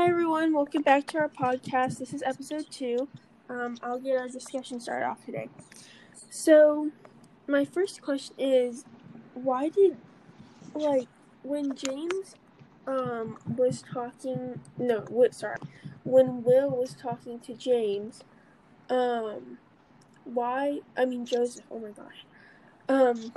Hi everyone, welcome back to our podcast. This is episode two. Um, I'll get our discussion started off today. So, my first question is, why did, like, when James, um, was talking, no, what, sorry, when Will was talking to James, um, why, I mean Joseph, oh my gosh, um,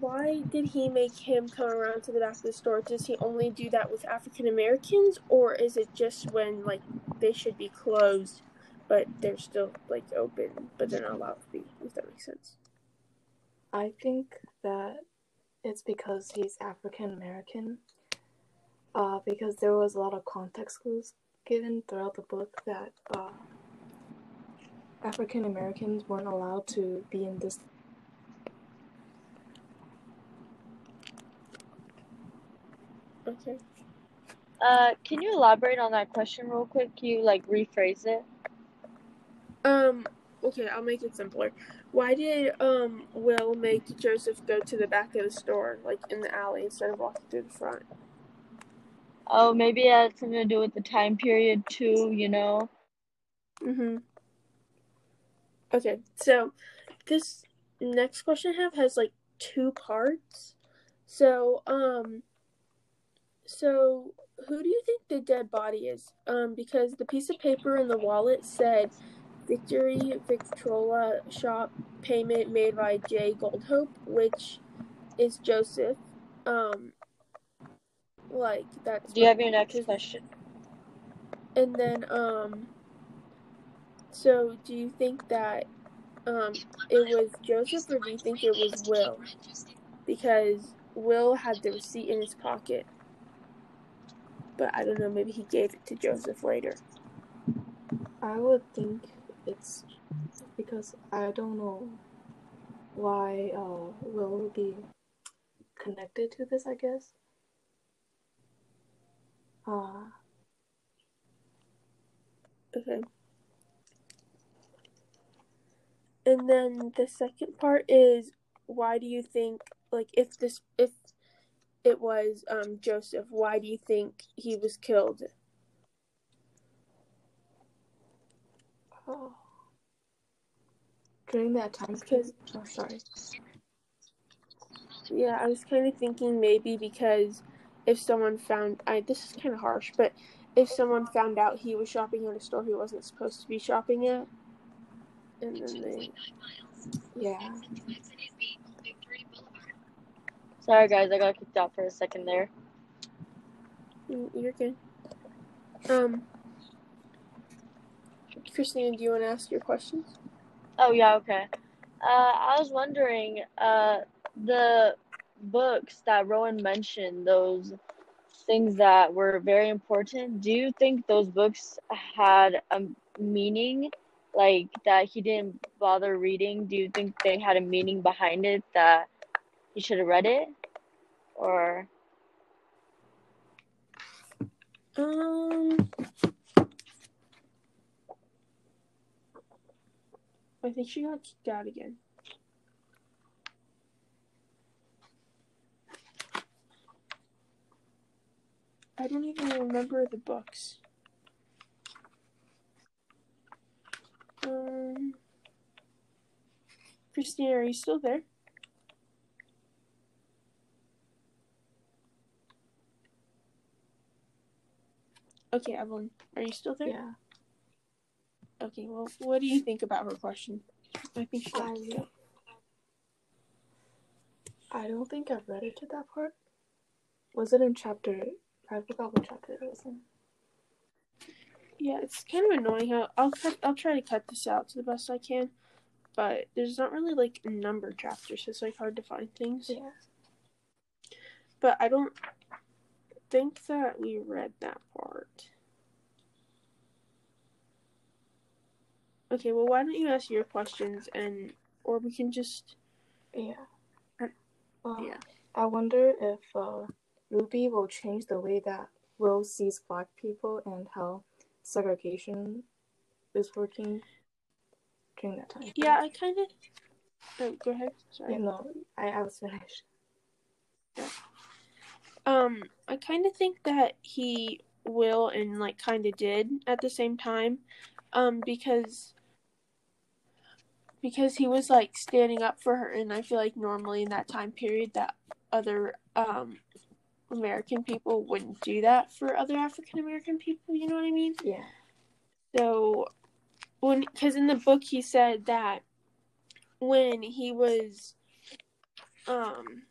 why did he make him come around to the back of the store? Does he only do that with African Americans, or is it just when like they should be closed, but they're still like open, but they're not allowed to be? If that makes sense. I think that it's because he's African American. Uh, because there was a lot of context clues given throughout the book that uh, African Americans weren't allowed to be in this Okay. Uh, can you elaborate on that question real quick? Can you like rephrase it? Um. Okay, I'll make it simpler. Why did um Will make Joseph go to the back of the store, like in the alley, instead of walking through the front? Oh, maybe it had something to do with the time period too. You know. Mm Mhm. Okay, so this next question I have has like two parts. So um. So, who do you think the dead body is? Um, because the piece of paper in the wallet said Victory Victrola shop payment made by Jay Goldhope, which is Joseph. Um, like that's. Do you have your next question? And then, um, so do you think that um it was Joseph, or do you think it was Will? Because Will had the receipt in his pocket but I don't know, maybe he gave it to Joseph later. I would think it's because I don't know why uh, Will be connected to this, I guess. Uh, okay. And then the second part is why do you think like if this if it was um, Joseph, why do you think he was killed? Oh. During that time, because oh, sorry. Yeah, I was kind of thinking maybe because if someone found, I this is kind of harsh, but if someone found out he was shopping at a store he wasn't supposed to be shopping at, and then they, yeah. Sorry, guys, I got kicked out for a second there. Mm, you're good. Um, Christina, do you want to ask your questions? Oh yeah, okay. Uh, I was wondering, uh, the books that Rowan mentioned, those things that were very important. Do you think those books had a meaning, like that he didn't bother reading? Do you think they had a meaning behind it that he should have read it, or Um, I think she got kicked out again. I don't even remember the books. Um, Christina, are you still there? Okay, Evelyn, are you still there? Yeah. Okay, well, what do you think about her question? I think she got I. I don't think I've read it to that part. Was it in chapter? I forgot what chapter it was in. Yeah, it's kind of annoying how I'll cut. I'll try to cut this out to the best I can, but there's not really like number chapters. So it's like hard to find things. Yeah. But I don't think that we read that part. Okay, well, why don't you ask your questions and, or we can just. Yeah. Uh, yeah. I wonder if uh, Ruby will change the way that Will sees black people and how segregation is working during that time. Yeah, I kind of. Oh, go ahead. Sorry. Yeah, no, I, I was finished. Um, I kind of think that he will and like kind of did at the same time, um, because because he was like standing up for her, and I feel like normally in that time period that other um American people wouldn't do that for other African American people. You know what I mean? Yeah. So when because in the book he said that when he was um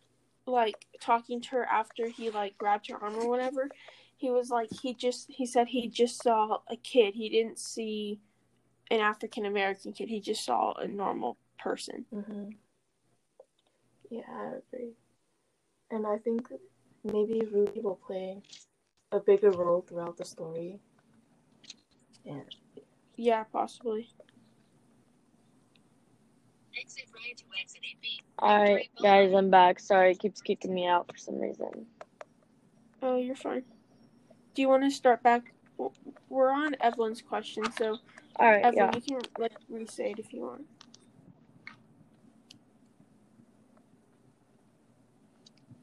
like talking to her after he like grabbed her arm or whatever he was like he just he said he just saw a kid he didn't see an african american kid he just saw a normal person Mm-hmm. Yeah, I agree. And I think maybe Ruby will play a bigger role throughout the story. And yeah possibly Alright, guys, I'm back. Sorry, it keeps kicking me out for some reason. oh you're fine do you want to start back we're on evelyn's question so Alright, evelyn yeah. you can like re-say it if you want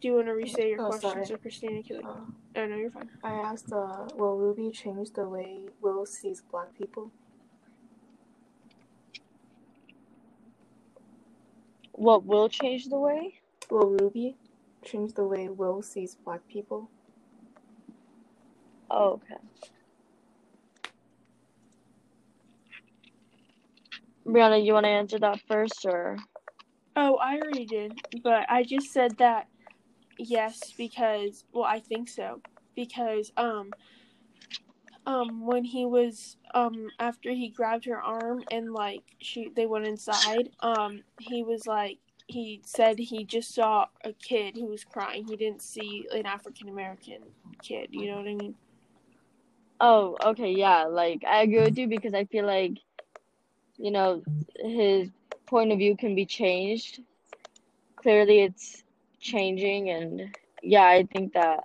do you want to re-say your Oh, question so christina can like, uh, oh no you're fine I asked, uh, will Ruby change the way Will sees black people? What will change the way? Will Ruby change the way Will sees black people? Oh, okay. Brianna, you want to answer that first, or Oh, I already did, but I just said that yes because well, I think so because um um when he was um after he grabbed her arm and like she they went inside um he was like he said he just saw a kid who was crying. He didn't see an African American kid. You know what I mean? Oh, okay, yeah. Like I agree with you because I feel like, you know, his point of view can be changed. Clearly, it's changing, and yeah, I think that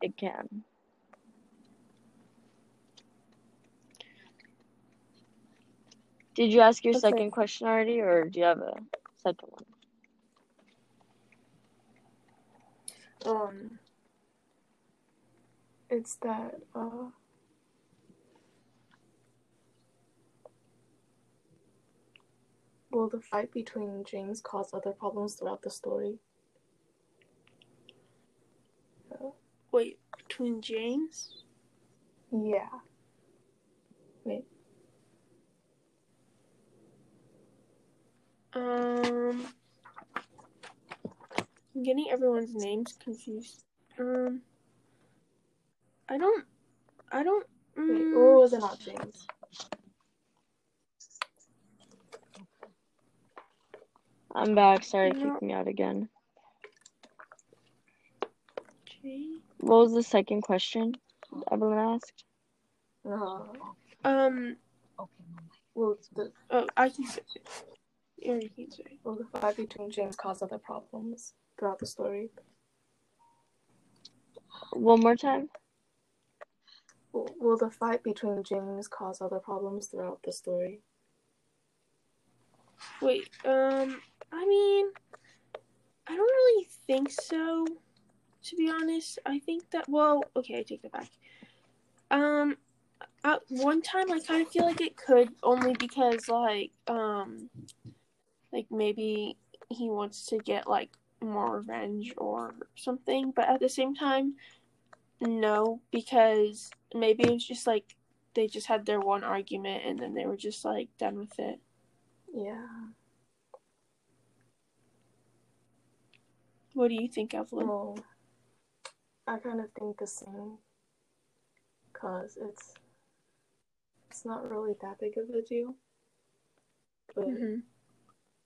it can. Did you ask your Okay. second question already, or do you have a second one? Um, it's that, uh, will the fight between James cause other problems throughout the story? Wait, between James? Yeah. Um, I'm getting everyone's names confused. Um, I don't, I don't. Wait, mm, or was it not James? I'm back. Sorry, it No. kicked me out again. James? What was the second question Evelyn asked? Uh, Um, will the oh, I can say. it. Yeah, say. it. will the fight between James cause other problems throughout the story? One more time. Will, will the fight between James cause other problems throughout the story? Wait, um, I mean, I don't really think so. To be honest, I think that. Well, okay, I take that back. Um, at one time, I kind of feel like it could, only because like, um, like maybe he wants to get like more revenge or something. But at the same time, no, because maybe it was just like they just had their one argument and then they were just like done with it. Yeah. What do you think, Evelyn? Well, I kind of think the same. Cause it's it's not really that big of a deal. But hmm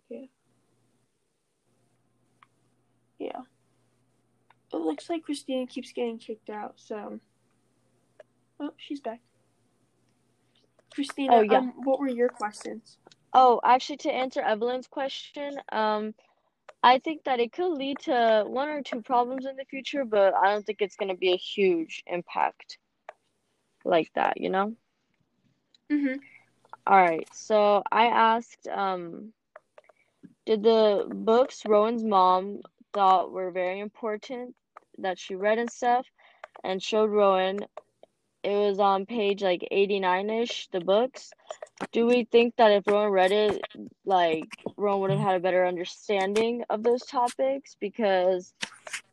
Yeah. Yeah. It looks like Christina keeps getting kicked out, so. Oh, she's back. Christina, Oh, yeah. um, what were your questions? Oh, actually, to answer Evelyn's question, um, I think that it could lead to one or two problems in the future, but I don't think it's going to be a huge impact like that, you know? Mm-hmm. All right, so I asked, um, did the books Rowan's mom thought were very important that she read and stuff and showed Rowan it was on page like 89 ish, the books. Do we think that if Rowan read it, like Rowan would have had a better understanding of those topics? Because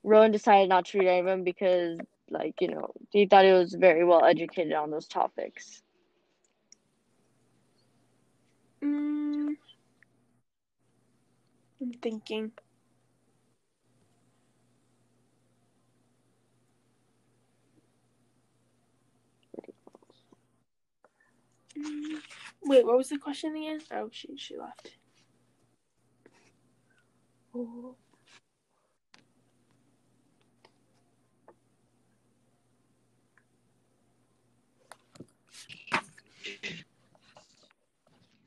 Rowan decided not to read any of them because, like, you know, he thought he was very well educated on those topics. Mm, I'm thinking. Mm, Wait, what was the question again? Oh, she she left.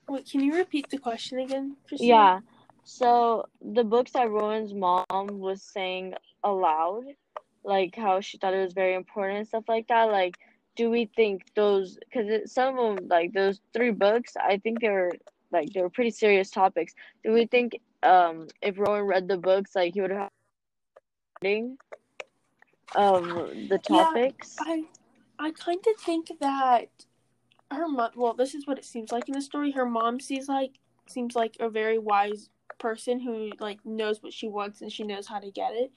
Wait, can you repeat the question again? Christina? Yeah. So the books that Rowan's mom was saying aloud, like how she thought it was very important and stuff like that, like do we think those because some of them like those three books i think they're like they're pretty serious topics do we think um if rowan read the books like he would have reading of the Yeah, topics I I kind of think that her mom. Well, this is what it seems like in the story. Her mom sees like seems like a very wise person who like knows what she wants and she knows how to get it,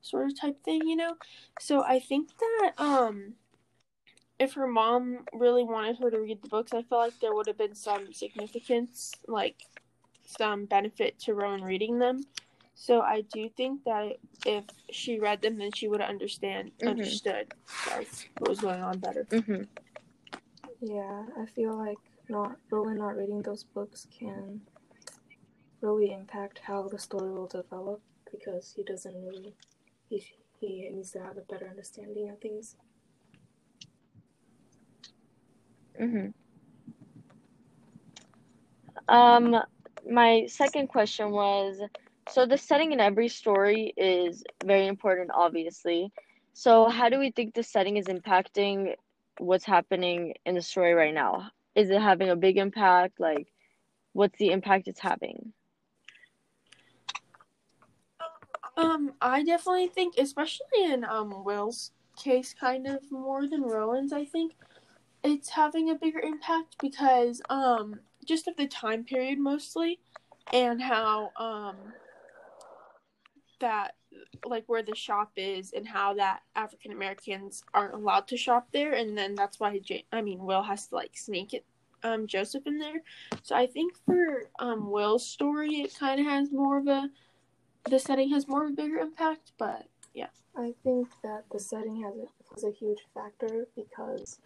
sort of type thing, you know. So I think that um, if her mom really wanted her to read the books, I feel like there would have been some significance, like some benefit to Rowan reading them. So I do think that if she read them, then she would understand Mhm. understood sorry, what was going on better. mm-hmm. yeah. I feel like not Rowan not reading those books can really impact how the story will develop because he doesn't really he he needs to have a better understanding of things. Mm-hmm. Um, my second question was so the setting in every story is very important, obviously. So how do we think the setting is impacting what's happening in the story right now? Is it having a big impact? Like, what's the impact it's having? Um, I definitely think, especially in um Will's case, kind of more than Rowan's. I think it's having a bigger impact because um just of the time period mostly, and how um that like where the shop is and how that African Americans aren't allowed to shop there, and then that's why Ja- I mean Will has to like sneak it um Joseph in there. So I think for um Will's story, it kind of has more of a the setting has more of a bigger impact, but yeah. I think that the setting has a, was a huge factor because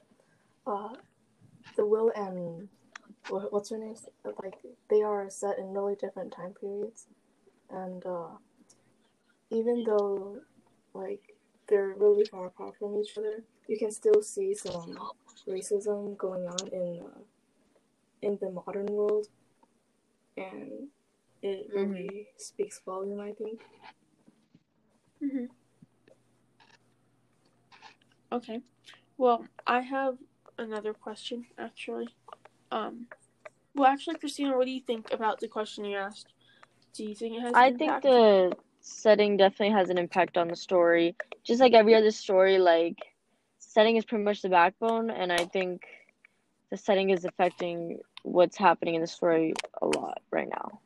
uh, the Will and what's her name? Like they are set in really different time periods, and uh, even though like they're really far apart from each other, you can still see some racism going on in uh, in the modern world, and it really speaks volume. I think. mm-hmm. okay. Well, I have another question actually. Um, well, actually, Christina, what do you think about the question you asked? Do you think it has? I think the setting definitely has an impact on the story. Just like every other story, like setting is pretty much the backbone, and I think the setting is affecting what's happening in the story a lot right now.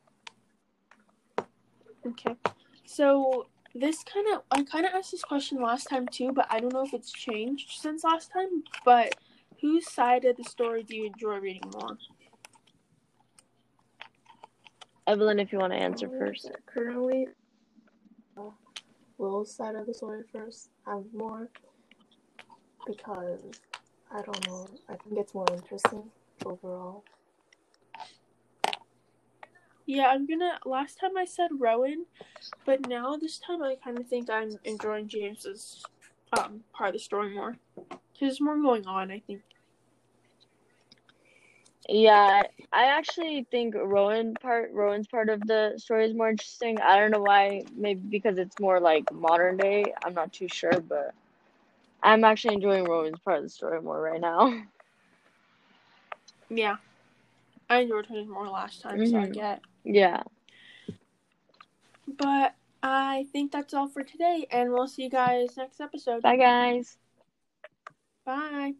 Okay. So this kind of I kind of asked this question last time too, but I don't know if it's changed since last time. But whose side of the story do you enjoy reading more? Evelyn, if you want to answer first. Currently, uh, Will's side of the story first. I'm more because I don't know. I think it's more interesting overall. Yeah, I'm gonna. Last time I said Rowan, but now this time I kind of think I'm enjoying James's um part of the story more. 'Cause There's more going on. I think. Yeah, I actually think Rowan part Rowan's part of the story is more interesting. I don't know why, maybe because it's more like modern day. I'm not too sure, but I'm actually enjoying Rowan's part of the story more right now. Yeah, I enjoyed hers more last time, so I Mhm. get. Yeah. But I think that's all for today, and we'll see you guys next episode. Bye guys. Bye.